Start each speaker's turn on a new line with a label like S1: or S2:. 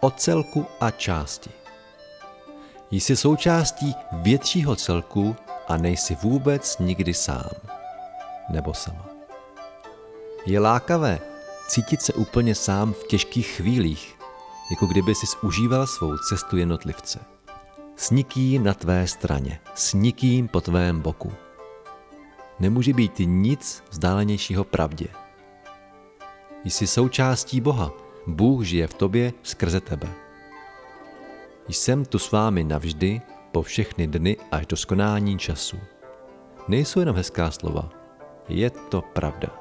S1: o celku a části. Jsi součástí většího celku a nejsi vůbec nikdy sám. Nebo sama. Je lákavé cítit se úplně sám v těžkých chvílích, jako kdyby si užíval svou cestu jednotlivce. S nikým na tvé straně, s nikým po tvém boku. Nemůže být nic vzdálenějšího pravdě. Jsi součástí Boha. Bůh žije v tobě skrze tebe. Jsem tu s vámi navždy, po všechny dny až do skonání času. Nejsou jenom hezká slova, je to pravda.